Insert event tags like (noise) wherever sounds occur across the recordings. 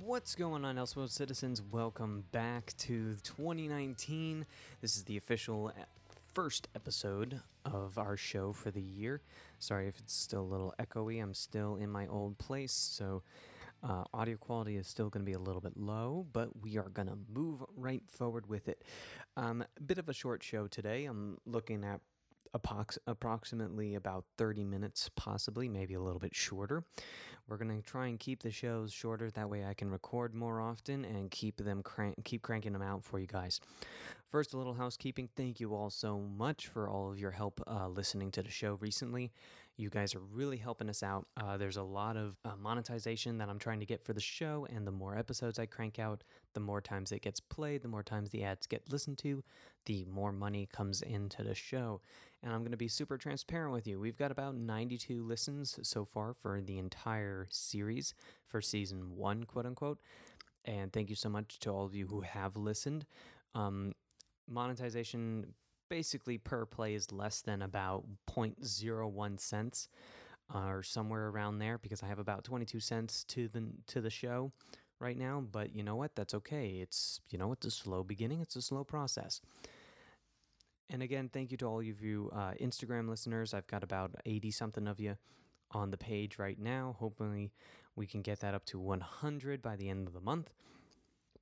What's going on, Elseworld citizens? Welcome back to 2019. This is the official uh, first episode of our show for the year. Sorry if it's still a little echoey. I'm still in my old place, so uh, audio quality is still going to be a little bit low, but we are going to move right forward with it. Um, a bit of a short show today. I'm looking at approx- approximately about 30 minutes, possibly, maybe a little bit shorter. We're going to try and keep the shows shorter. That way I can record more often and keep them crank- keep cranking them out for you guys. First, a little housekeeping. Thank you all so much for all of your help uh, listening to the show recently. You guys are really helping us out. Uh, there's a lot of uh, monetization that I'm trying to get for the show, and the more episodes I crank out, the more times it gets played, the more times the ads get listened to, the more money comes into the show. And I'm going to be super transparent with you. We've got about 92 listens so far for the entire series for season one, quote unquote. And thank you so much to all of you who have listened. Um, monetization basically per play is less than about 0.01 cents uh, or somewhere around there because I have about 22 cents to the to the show right now but you know what that's okay it's you know it's a slow beginning it's a slow process and again thank you to all of you uh, Instagram listeners I've got about 80 something of you on the page right now hopefully we can get that up to 100 by the end of the month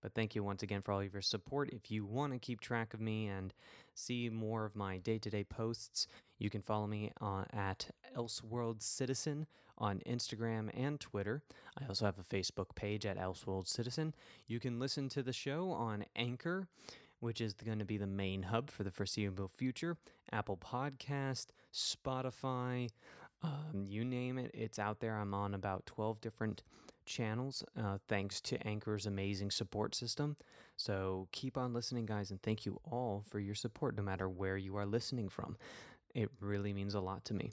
but thank you once again for all of your support. If you want to keep track of me and see more of my day to day posts, you can follow me uh, at Elseworld Citizen on Instagram and Twitter. I also have a Facebook page at Elseworld Citizen. You can listen to the show on Anchor which is going to be the main hub for the foreseeable future. Apple Podcast, Spotify, um, you name it, it's out there. I'm on about 12 different channels uh, thanks to Anchor's amazing support system. So keep on listening, guys, and thank you all for your support, no matter where you are listening from. It really means a lot to me.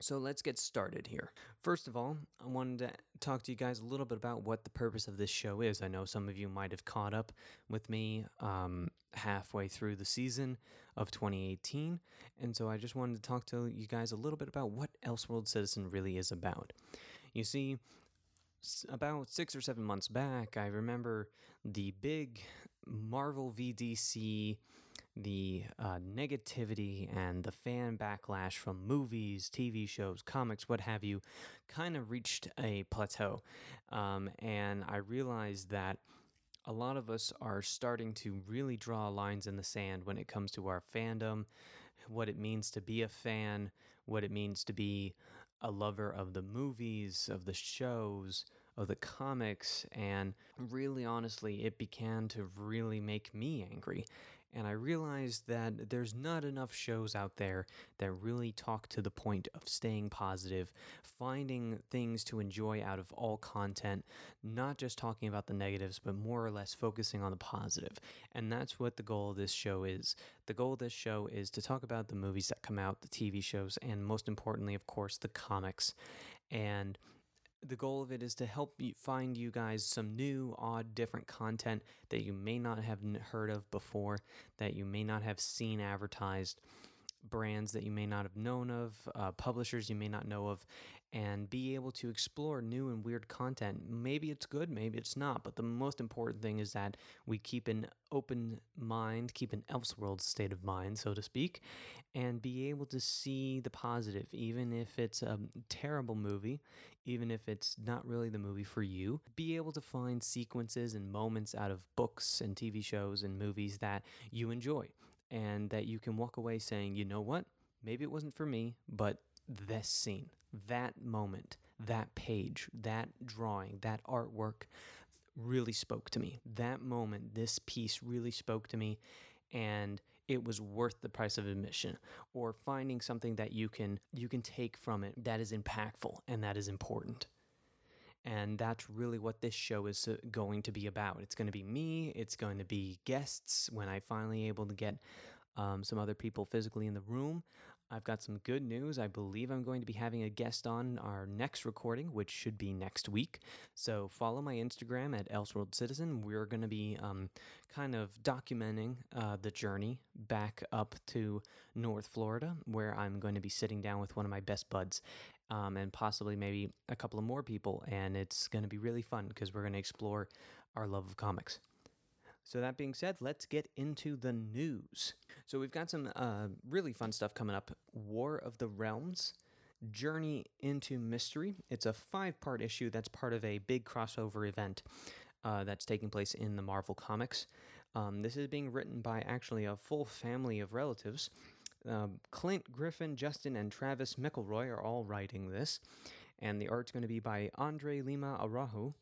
So let's get started here. First of all, I wanted to talk to you guys a little bit about what the purpose of this show is. I know some of you might have caught up with me um, halfway through the season of 2018, and so I just wanted to talk to you guys a little bit about what Elseworld Citizen really is about. You see, about six or seven months back, I remember the big Marvel VDC the uh, negativity and the fan backlash from movies, TV shows, comics, what have you, kind of reached a plateau. Um, and I realized that a lot of us are starting to really draw lines in the sand when it comes to our fandom, what it means to be a fan, what it means to be a lover of the movies, of the shows, of the comics, and really honestly, it began to really make me angry. And I realized that there's not enough shows out there that really talk to the point of staying positive, finding things to enjoy out of all content, not just talking about the negatives, but more or less focusing on the positive. And that's what the goal of this show is. The goal of this show is to talk about the movies that come out, the TV shows, and most importantly, of course, the comics. And the goal of it is to help you find you guys some new, odd, different content that you may not have heard of before, that you may not have seen advertised brands that you may not have known of, uh, publishers you may not know of, and be able to explore new and weird content. Maybe it's good, maybe it's not, but the most important thing is that we keep an open mind, keep an Elseworld state of mind, so to speak, and be able to see the positive, even if it's a terrible movie, even if it's not really the movie for you. Be able to find sequences and moments out of books and TV shows and movies that you enjoy and that you can walk away saying, you know what? Maybe it wasn't for me, but this scene, that moment, that page, that drawing, that artwork really spoke to me. That moment, this piece really spoke to me and it was worth the price of admission or finding something that you can you can take from it that is impactful and that is important. And that's really what this show is uh, going to be about. It's going to be me, it's going to be guests when I finally able to get um, some other people physically in the room. I've got some good news. I believe I'm going to be having a guest on our next recording, which should be next week. So follow my Instagram at Elseworld Citizen. We're going to be um, kind of documenting uh, the journey back up to North Florida, where I'm going to be sitting down with one of my best buds um, and possibly maybe a couple of more people. And it's going to be really fun because we're going to explore our love of comics. So, that being said, let's get into the news. So, we've got some uh, really fun stuff coming up War of the Realms, Journey into Mystery. It's a five part issue that's part of a big crossover event uh, that's taking place in the Marvel Comics. Um, this is being written by actually a full family of relatives. Uh, Clint Griffin, Justin, and Travis McElroy are all writing this, and the art's going to be by Andre Lima Araujo.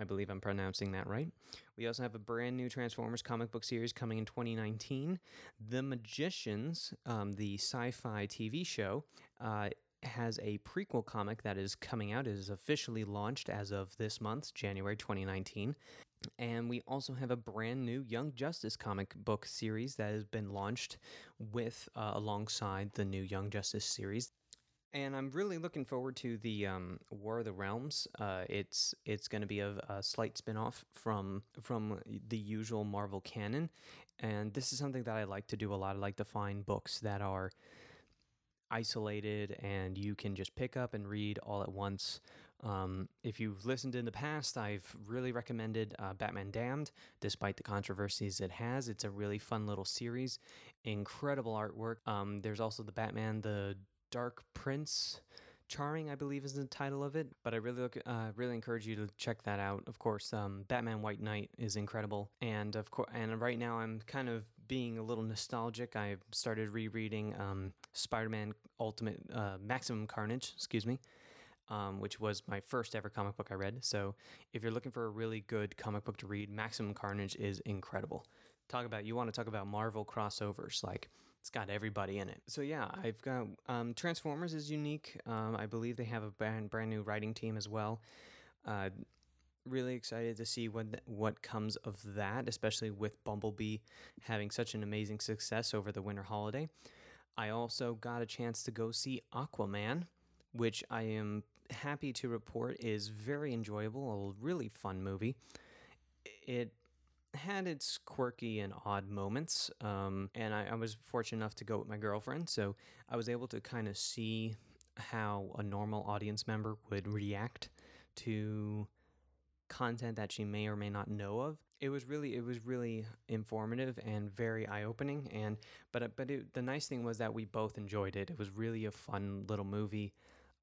I believe I'm pronouncing that right. We also have a brand new Transformers comic book series coming in 2019. The Magicians, um, the sci fi TV show, uh, has a prequel comic that is coming out. It is officially launched as of this month, January 2019. And we also have a brand new Young Justice comic book series that has been launched with uh, alongside the new Young Justice series. And I'm really looking forward to the um, War of the Realms. Uh, it's it's going to be a, a slight spinoff from from the usual Marvel canon, and this is something that I like to do a lot. I like to find books that are isolated and you can just pick up and read all at once. Um, if you've listened in the past, I've really recommended uh, Batman Damned, despite the controversies it has. It's a really fun little series, incredible artwork. Um, there's also the Batman, the Dark Prince. Charming, I believe, is the title of it. But I really look, uh, really encourage you to check that out. Of course, um, Batman White Knight is incredible, and of course, and right now I'm kind of being a little nostalgic. I started rereading um, Spider-Man Ultimate uh, Maximum Carnage, excuse me, um, which was my first ever comic book I read. So if you're looking for a really good comic book to read, Maximum Carnage is incredible. Talk about you want to talk about Marvel crossovers like it's got everybody in it. So yeah, I've got um, Transformers is unique. Um, I believe they have a brand brand new writing team as well. Uh, really excited to see what what comes of that, especially with Bumblebee having such an amazing success over the winter holiday. I also got a chance to go see Aquaman, which I am happy to report is very enjoyable, a really fun movie. It had its quirky and odd moments, um, and I, I was fortunate enough to go with my girlfriend, so I was able to kind of see how a normal audience member would react to content that she may or may not know of. It was really it was really informative and very eye opening. And but but it, the nice thing was that we both enjoyed it. It was really a fun little movie.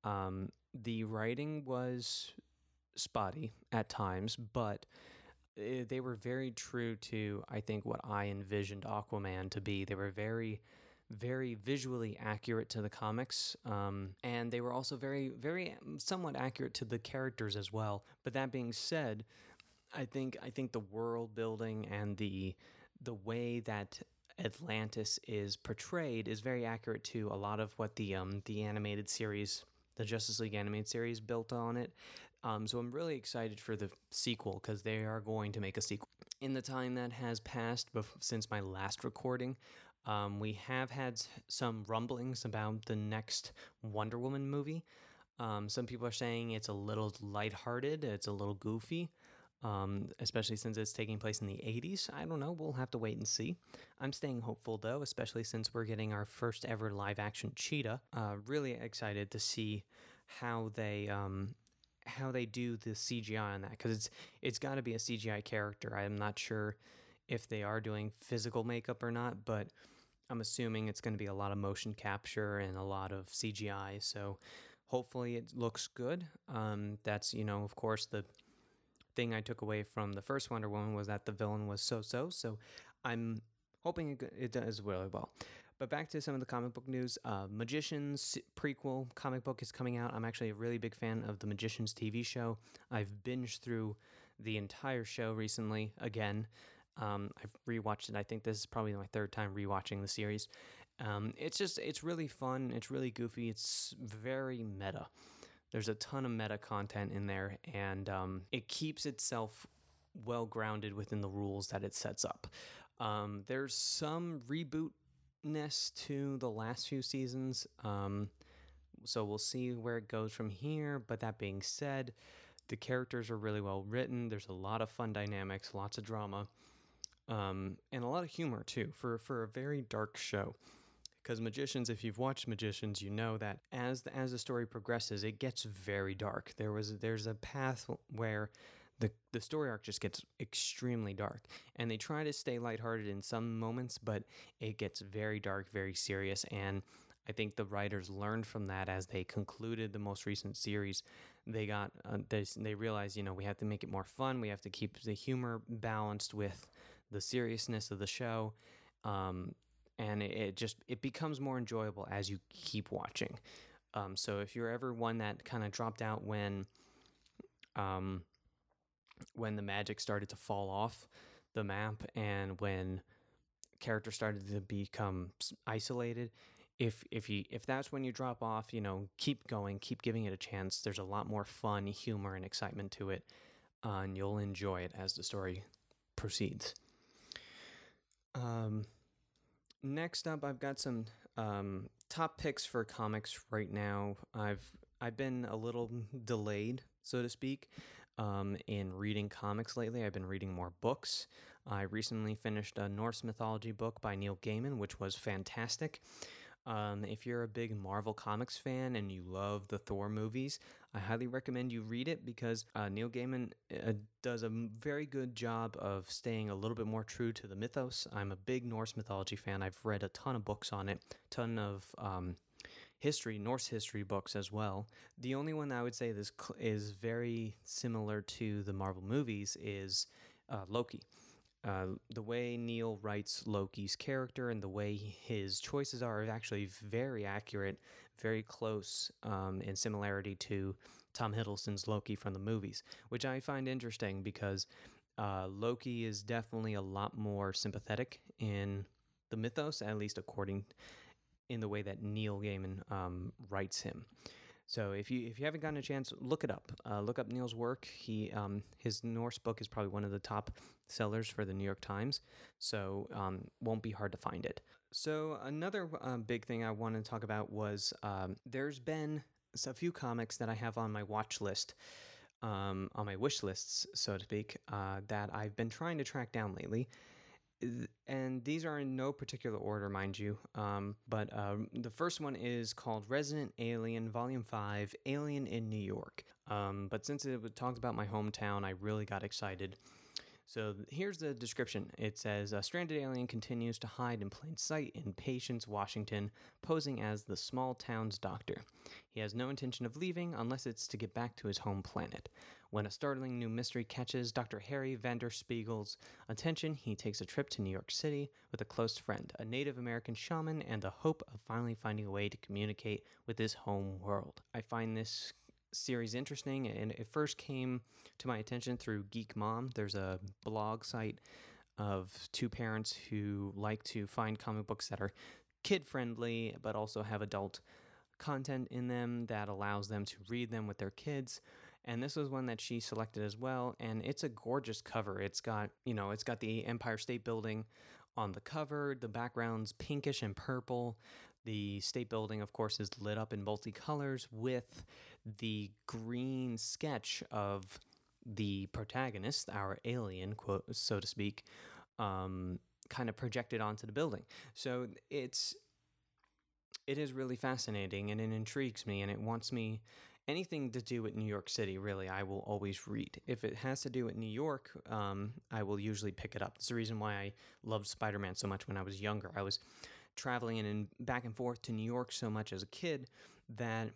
Um, the writing was spotty at times, but eh, they were very true to I think what I envisioned Aquaman to be. They were very very visually accurate to the comics, um, and they were also very, very somewhat accurate to the characters as well. But that being said, I think I think the world building and the the way that Atlantis is portrayed is very accurate to a lot of what the um, the animated series, the Justice League animated series, built on it. Um, so I'm really excited for the sequel because they are going to make a sequel. In the time that has passed bef- since my last recording, um, we have had some rumblings about the next Wonder Woman movie. Um, some people are saying it's a little lighthearted, it's a little goofy, um, especially since it's taking place in the 80s. I don't know, we'll have to wait and see. I'm staying hopeful though, especially since we're getting our first ever live action cheetah. Uh, really excited to see how they um, how they do the CGI on that because it's it's got to be a CGI character. I'm not sure if they are doing physical makeup or not, but I'm assuming it's going to be a lot of motion capture and a lot of CGI. So hopefully it looks good. Um, that's, you know, of course, the thing I took away from the first Wonder Woman was that the villain was so so. So I'm hoping it, does really well. But back to some of the comic book news. Uh, Magicians prequel comic book is coming out. I'm actually a really big fan of the Magicians TV show. I've binged through the entire show recently again. Um, I've rewatched it. I think this is probably my third time rewatching the series. Um, it's just it's really fun. It's really goofy. It's very meta. There's a ton of meta content in there, and um, it keeps itself well grounded within the rules that it sets up. Um, there's some rebootness to the last few seasons, um, so we'll see where it goes from here. But that being said, the characters are really well written. There's a lot of fun dynamics, lots of drama um, and a lot of humor too for for a very dark show. Because magicians if you've watched magicians you know that as the, as the story progresses it gets very dark there was there's a path where the the story arc just gets extremely dark and they try to stay lighthearted in some moments but it gets very dark very serious and I think the writers learned from that as they concluded the most recent series. They got uh, they they realized you know we have to make it more fun. We have to keep the humor balanced with the seriousness of the show, um, and it, just it becomes more enjoyable as you keep watching. Um, so if you're ever one that kind of dropped out when um, when the magic started to fall off the map and when characters started to become isolated if if you if that's when you drop off you know keep going keep giving it a chance there's a lot more fun humor and excitement to it uh, and you'll enjoy it as the story proceeds um, next up i've got some um, top picks for comics right now i've i've been a little delayed so to speak um, in reading comics lately. I've been reading more books. I recently finished a Norse mythology book by Neil Gaiman, which was fantastic. Um, if you're a big Marvel Comics fan and you love the Thor movies, I highly recommend you read it because uh, Neil Gaiman uh, does a very good job of staying a little bit more true to the mythos. I'm a big Norse mythology fan. I've read a ton of books on it, ton of um, history, Norse history books as well. The only one I would say this is very similar to the Marvel movies is uh, Loki. Uh, the way Neil writes Loki's character and the way his choices are is actually very accurate, very close um, in similarity to Tom Hiddleston's Loki from the movies, which I find interesting because uh, Loki is definitely a lot more sympathetic in the mythos, at least according in the way that Neil Gaiman um, writes him. So if you if you haven't gotten a chance, look it up. Uh, look up Neil's work. He um, his Norse book is probably one of the top sellers for the New York Times, so um, won't be hard to find it. So another uh, big thing I wanted to talk about was um, there's been a few comics that I have on my watch list, um, on my wish lists, so to speak, uh, that I've been trying to track down lately and these are in no particular order, mind you. Um, but um, the first one is called Resident Alien Volume 5 Alien in New York. Um, but since it talked about my hometown, I really got excited. So here's the description. It says A stranded alien continues to hide in plain sight in Patience, Washington, posing as the small town's doctor. He has no intention of leaving unless it's to get back to his home planet. When a startling new mystery catches Dr. Harry Vanderspiegel's attention, he takes a trip to New York City with a close friend, a Native American shaman, and the hope of finally finding a way to communicate with his home world. I find this series interesting, and it first came to my attention through Geek Mom. There's a blog site of two parents who like to find comic books that are kid friendly but also have adult content in them that allows them to read them with their kids and this was one that she selected as well and it's a gorgeous cover it's got you know it's got the empire state building on the cover the background's pinkish and purple the state building of course is lit up in multicolors with the green sketch of the protagonist our alien quote so to speak um, kind of projected onto the building so it's it is really fascinating and it intrigues me and it wants me anything to do with New York City, really, I will always read. If it has to do with New York, um, I will usually pick it up. It's the reason why I loved Spider Man so much when I was younger. I was traveling in and back and forth to New York so much as a kid that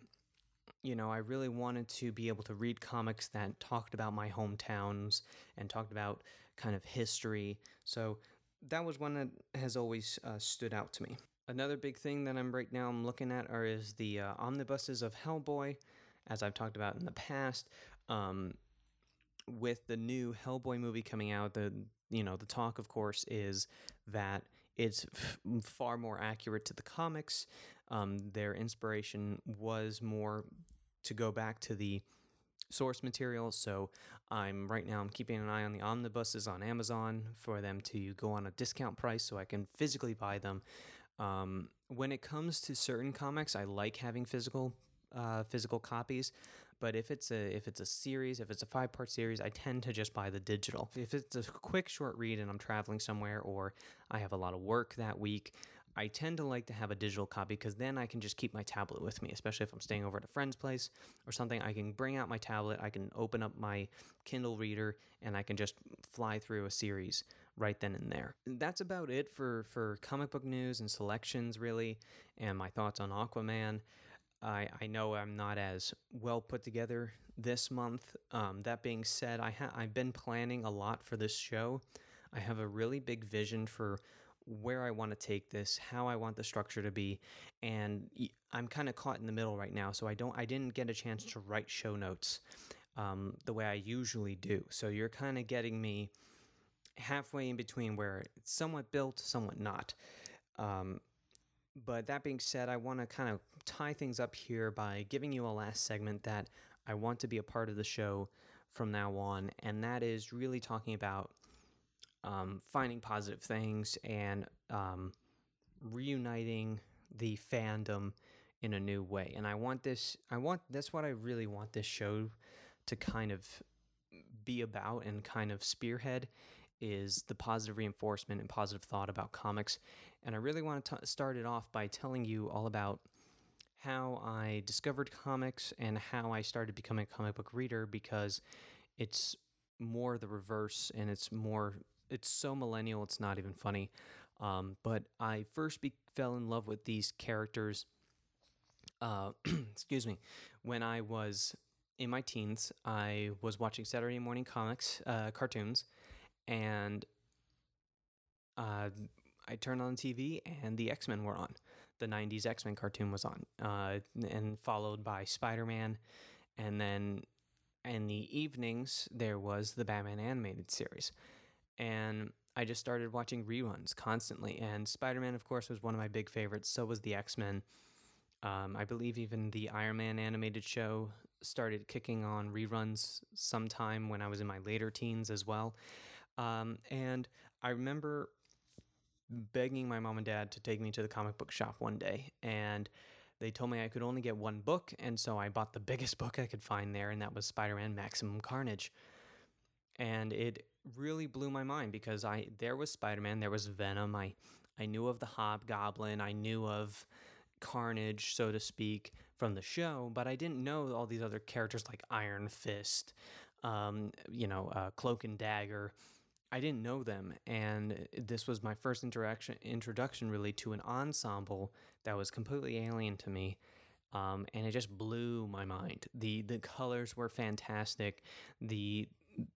you know, I really wanted to be able to read comics that talked about my hometowns and talked about kind of history. So that was one that has always uh, stood out to me. Another big thing that I'm right now I'm looking at are is the uh, omnibuses of Hellboy as I've talked about in the past. Um, with the new Hellboy movie coming out, the you know the talk, of course, is that it's f- far more accurate to the comics. Um, their inspiration was more to go back to the source material. So I'm right now I'm keeping an eye on the omnibuses on Amazon for them to go on a discount price so I can physically buy them. Um, when it comes to certain comics, I like having physical uh, physical copies. But if it's a if it's a series, if it's a five part series, I tend to just buy the digital. If it's a quick short read and I'm traveling somewhere or I have a lot of work that week, I tend to like to have a digital copy because then I can just keep my tablet with me, especially if I'm staying over at a friend's place or something. I can bring out my tablet, I can open up my Kindle reader, and I can just fly through a series right then and there. That's about it for, for comic book news and selections, really, and my thoughts on Aquaman. I, I know I'm not as well put together this month. Um, that being said, I ha- I've been planning a lot for this show. I have a really big vision for where I want to take this, how I want the structure to be, and I'm kind of caught in the middle right now. So I don't, I didn't get a chance to write show notes um, the way I usually do. So you're kind of getting me halfway in between where it's somewhat built, somewhat not. Um, but that being said, I want to kind of tie things up here by giving you a last segment that I want to be a part of the show from now on, and that is really talking about um, finding positive things and um, reuniting the fandom in a new way. And I want this, I want, that's what I really want this show to kind of be about and kind of spearhead is the positive reinforcement and positive thought about comics. And I really want to t- start it off by telling you all about how I discovered comics and how I started becoming a comic book reader because it's more the reverse and it's more it's so millennial it's not even funny. Um, but i first be- fell in love with these characters uh, (clears throat) excuse me when i was in my teens. I was watching saturday morning comics uh, cartoons and uh, I turned on TV and the X Men were on. The 90s X Men cartoon was on, uh, and followed by Spider Man. And then in the evenings, there was the Batman animated series. And I just started watching reruns constantly. And Spider Man, of course, was one of my big favorites. So was the X Men. Um, I believe even the Iron Man animated show started kicking on reruns sometime when I was in my later teens as well. Um, and I remember begging my mom and dad to take me to the comic book shop one day. And they told me I could only get one book. And so I bought the (laughs) biggest book I could find there, and that was Spider Man Maximum Carnage. And it really blew my mind because I there was Spider Man, there was Venom. I, I knew of the Hobgoblin, I knew of Carnage, so to speak, from the show, but I didn't know all these other characters like Iron Fist, um, you know, uh, Cloak and Dagger, I didn't know them, and this was my first interaction introduction really to an ensemble that was completely alien to me. Um, and it just blew my mind. the The colors were fantastic. the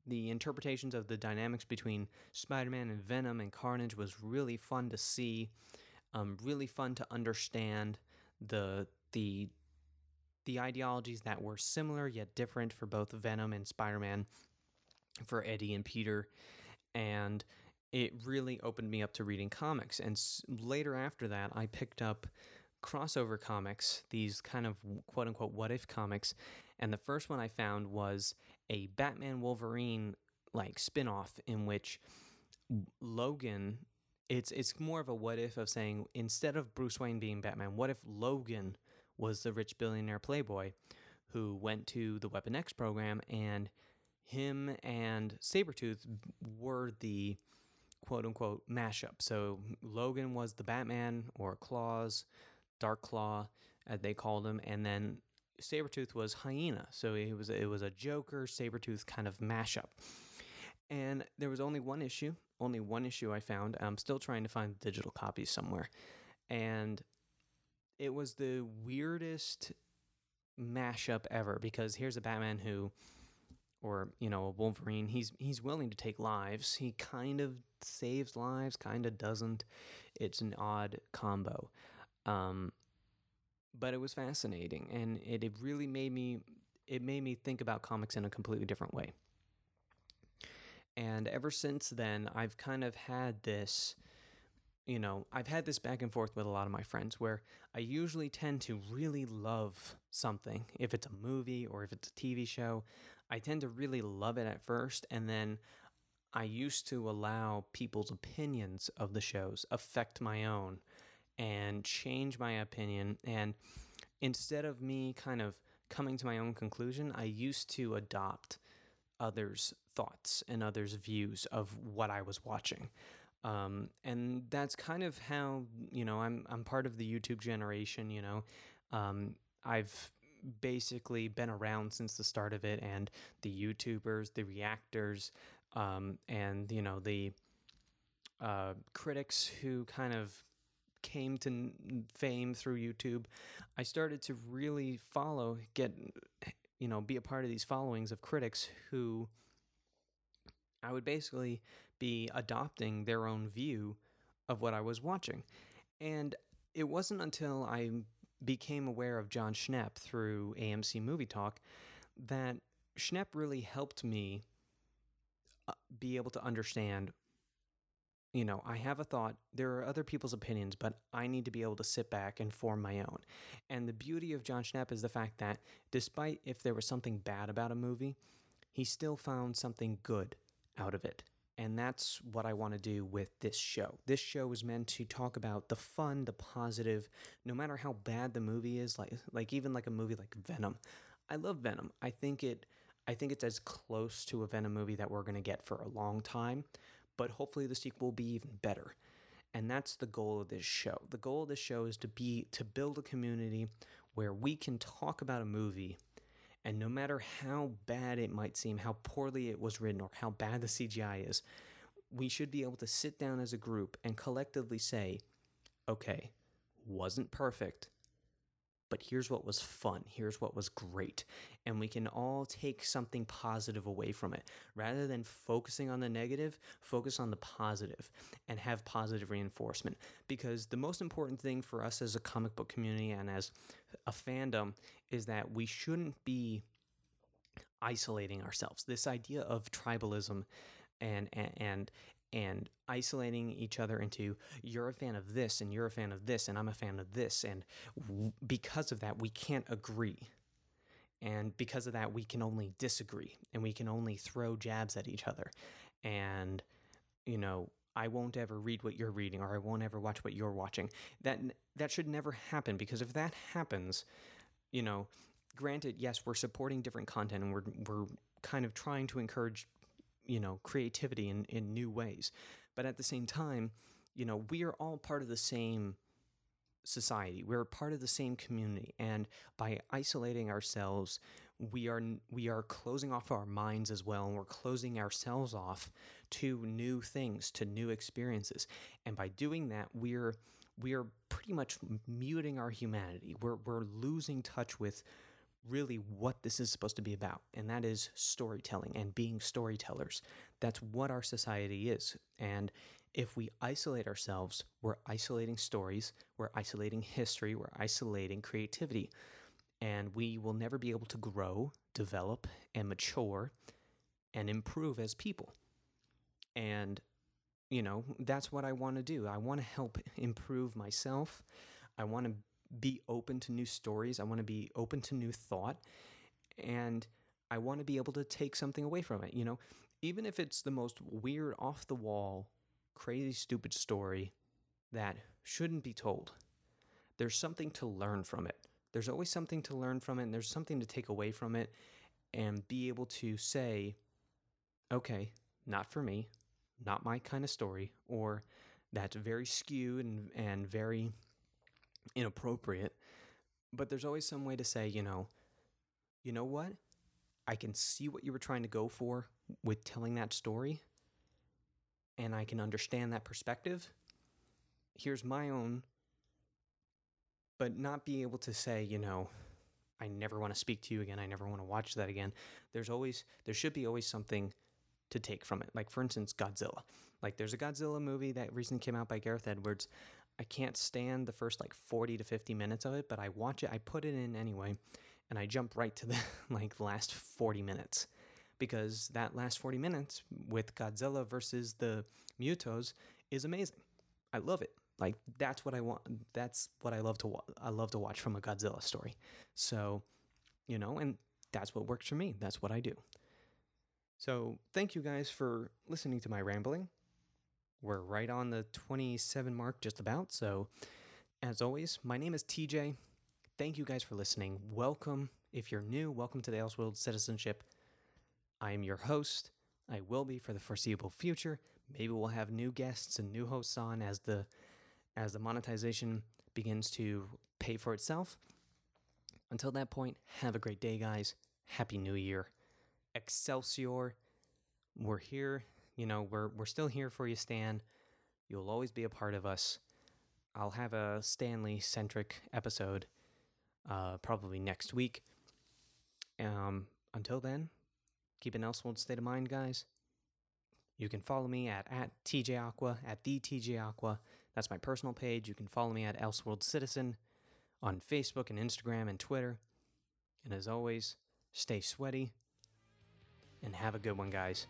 The interpretations of the dynamics between Spider Man and Venom and Carnage was really fun to see. Um, really fun to understand the the the ideologies that were similar yet different for both Venom and Spider Man, for Eddie and Peter and it really opened me up to reading comics. And s- later after that, I picked up crossover comics, these kind of quote unquote what if comics. And the first one I found was a Batman Wolverine like spin-off in which Logan it's it's more of a what if of saying instead of Bruce Wayne being Batman, what if Logan was the rich billionaire playboy who went to the Weapon X program and him and Sabretooth were the quote unquote mashup. So Logan was the Batman or Claws, Dark Claw, as they called him, and then Sabretooth was Hyena. So it was it was a Joker Sabretooth kind of mashup. And there was only one issue, only one issue I found. I'm still trying to find digital copies somewhere. And it was the weirdest mashup ever because here's a Batman who or you know a Wolverine, he's he's willing to take lives. He kind of saves lives, kind of doesn't. It's an odd combo, um, but it was fascinating, and it, it really made me it made me think about comics in a completely different way. And ever since then, I've kind of had this you know, I've had this back and forth with a lot of my friends where I usually tend to really love something. If it's a movie or if it's a TV show, I tend to really love it at first. And then I used to allow people's opinions of the shows affect my own and change my opinion. And instead of me kind of coming to my own conclusion, I used to adopt others' thoughts and others' views of what I was watching. Um, and that's kind of how you know I'm I'm part of the YouTube generation. You know, um, I've basically been around since the start of it, and the YouTubers, the reactors, um, and you know the uh, critics who kind of came to fame through YouTube, I started to really follow, get, you know, be a part of these followings of critics who I would basically be adopting their own view of what I was watching. And it wasn't until I became aware of Jon Schnepp through AMC Movie Talk that Schnepp really helped me uh, be able to understand you know, I have a thought, there are other people's opinions, but I need to be able to sit back and form my own. And the beauty of Jon Schnepp is the fact that despite if there was something bad about a movie, he still found something good out of it. And that's what I want to do with this show. This show is meant to talk about the fun, the positive, no matter how bad the movie is, like like even like a movie like Venom. I love Venom. I think it I think it's as close to a Venom movie that we're going to get for a long time but hopefully the sequel will be even better. And that's the goal of this show. The goal of this show is to be to build a community where we can talk about a movie and no matter how bad it might seem, how poorly it was written or how bad the CGI is, we should be able to sit down as a group and collectively say, okay, wasn't perfect, but here's what was fun. Here's what was great. And we can all take something positive away from it. Rather than focusing on the negative, focus on the positive and have positive reinforcement. Because the most important thing for us as a comic book community and as a fandom is that we shouldn't be isolating ourselves. This idea of tribalism and and and, and isolating each other into you're a fan of this and you're a fan of this and I'm a fan of this and w- because of that we can't agree. And because of that we can only disagree and we can only throw jabs at each other. And you know, I won't ever read what you're reading or I won't ever watch what you're watching. That that should never happen because if that happens, you know, granted, yes, we're supporting different content and we're we're kind of trying to encourage you know creativity in, in new ways. But at the same time you know we are all part of the same society. We're part of the same community. And by isolating ourselves we are we are closing off our minds as well. And we're closing ourselves off to new things to new experiences. And by doing that we're we're pretty much muting our humanity. We're we're losing touch with really what this is supposed to be about, and that is storytelling and being storytellers. That's what our society is. And if we isolate ourselves, we're isolating stories, we're isolating history, we're isolating creativity, and we will never be able to grow, develop, and mature and improve as people. And, you know, that's what I want to do. I want to help improve myself. I want to be open to new stories. I want to be open to new thought. And I want to be able to take something away from it. You know, even if it's the most weird, off the wall, crazy, stupid story that shouldn't be told, there's something to learn from it. There's always something to learn from it, and there's something to take away from it, and be able to say, okay, not for me, not my kind of story, or that's very skewed and, and very inappropriate. But there's always some way to say, you know, you know what? I can see what you were trying to go for with telling that story, and I can understand that perspective. Here's my own, but not be able to say, you know, I never want to speak to you again. I never want to watch that again. There's always, there should be always something to take from it. Like, for instance, Godzilla. Like, there's a Godzilla movie that recently came out by Gareth Edwards. I can't stand the first like 40 to 50 minutes of it, but I watch it, I put it in anyway, and I jump right to the (laughs) like last 40 minutes because that last 40 minutes with Godzilla versus the MUTOs is amazing. I love it. Like that's what I want. That's what I love to wa- I love to watch from a Godzilla story. So, you know, and that's what works for me. That's what I do. So, thank you guys for listening to my rambling. We're right on the 27 mark, just about. So, as always, my name is TJ. Thank you guys for listening. Welcome. If you're new, welcome to the Elseworld Citizenship. I am your host. I will be for the foreseeable future. Maybe we'll have new guests and new hosts on as the as the monetization begins to pay for itself. Until that point, have a great day, guys. Happy New Year. Excelsior. We're here. You know, we're we're still here for you, Stan. You'll always be a part of us. I'll have a Stan Lee centric episode uh, probably next week. Um, until then, keep an Elseworld state of mind, guys. You can follow me at, at TJ Aqua, at the TJ Aqua. That's my personal page. You can follow me at Elseworld Citizen on Facebook and Instagram and Twitter. And as always, stay sweaty and have a good one, guys.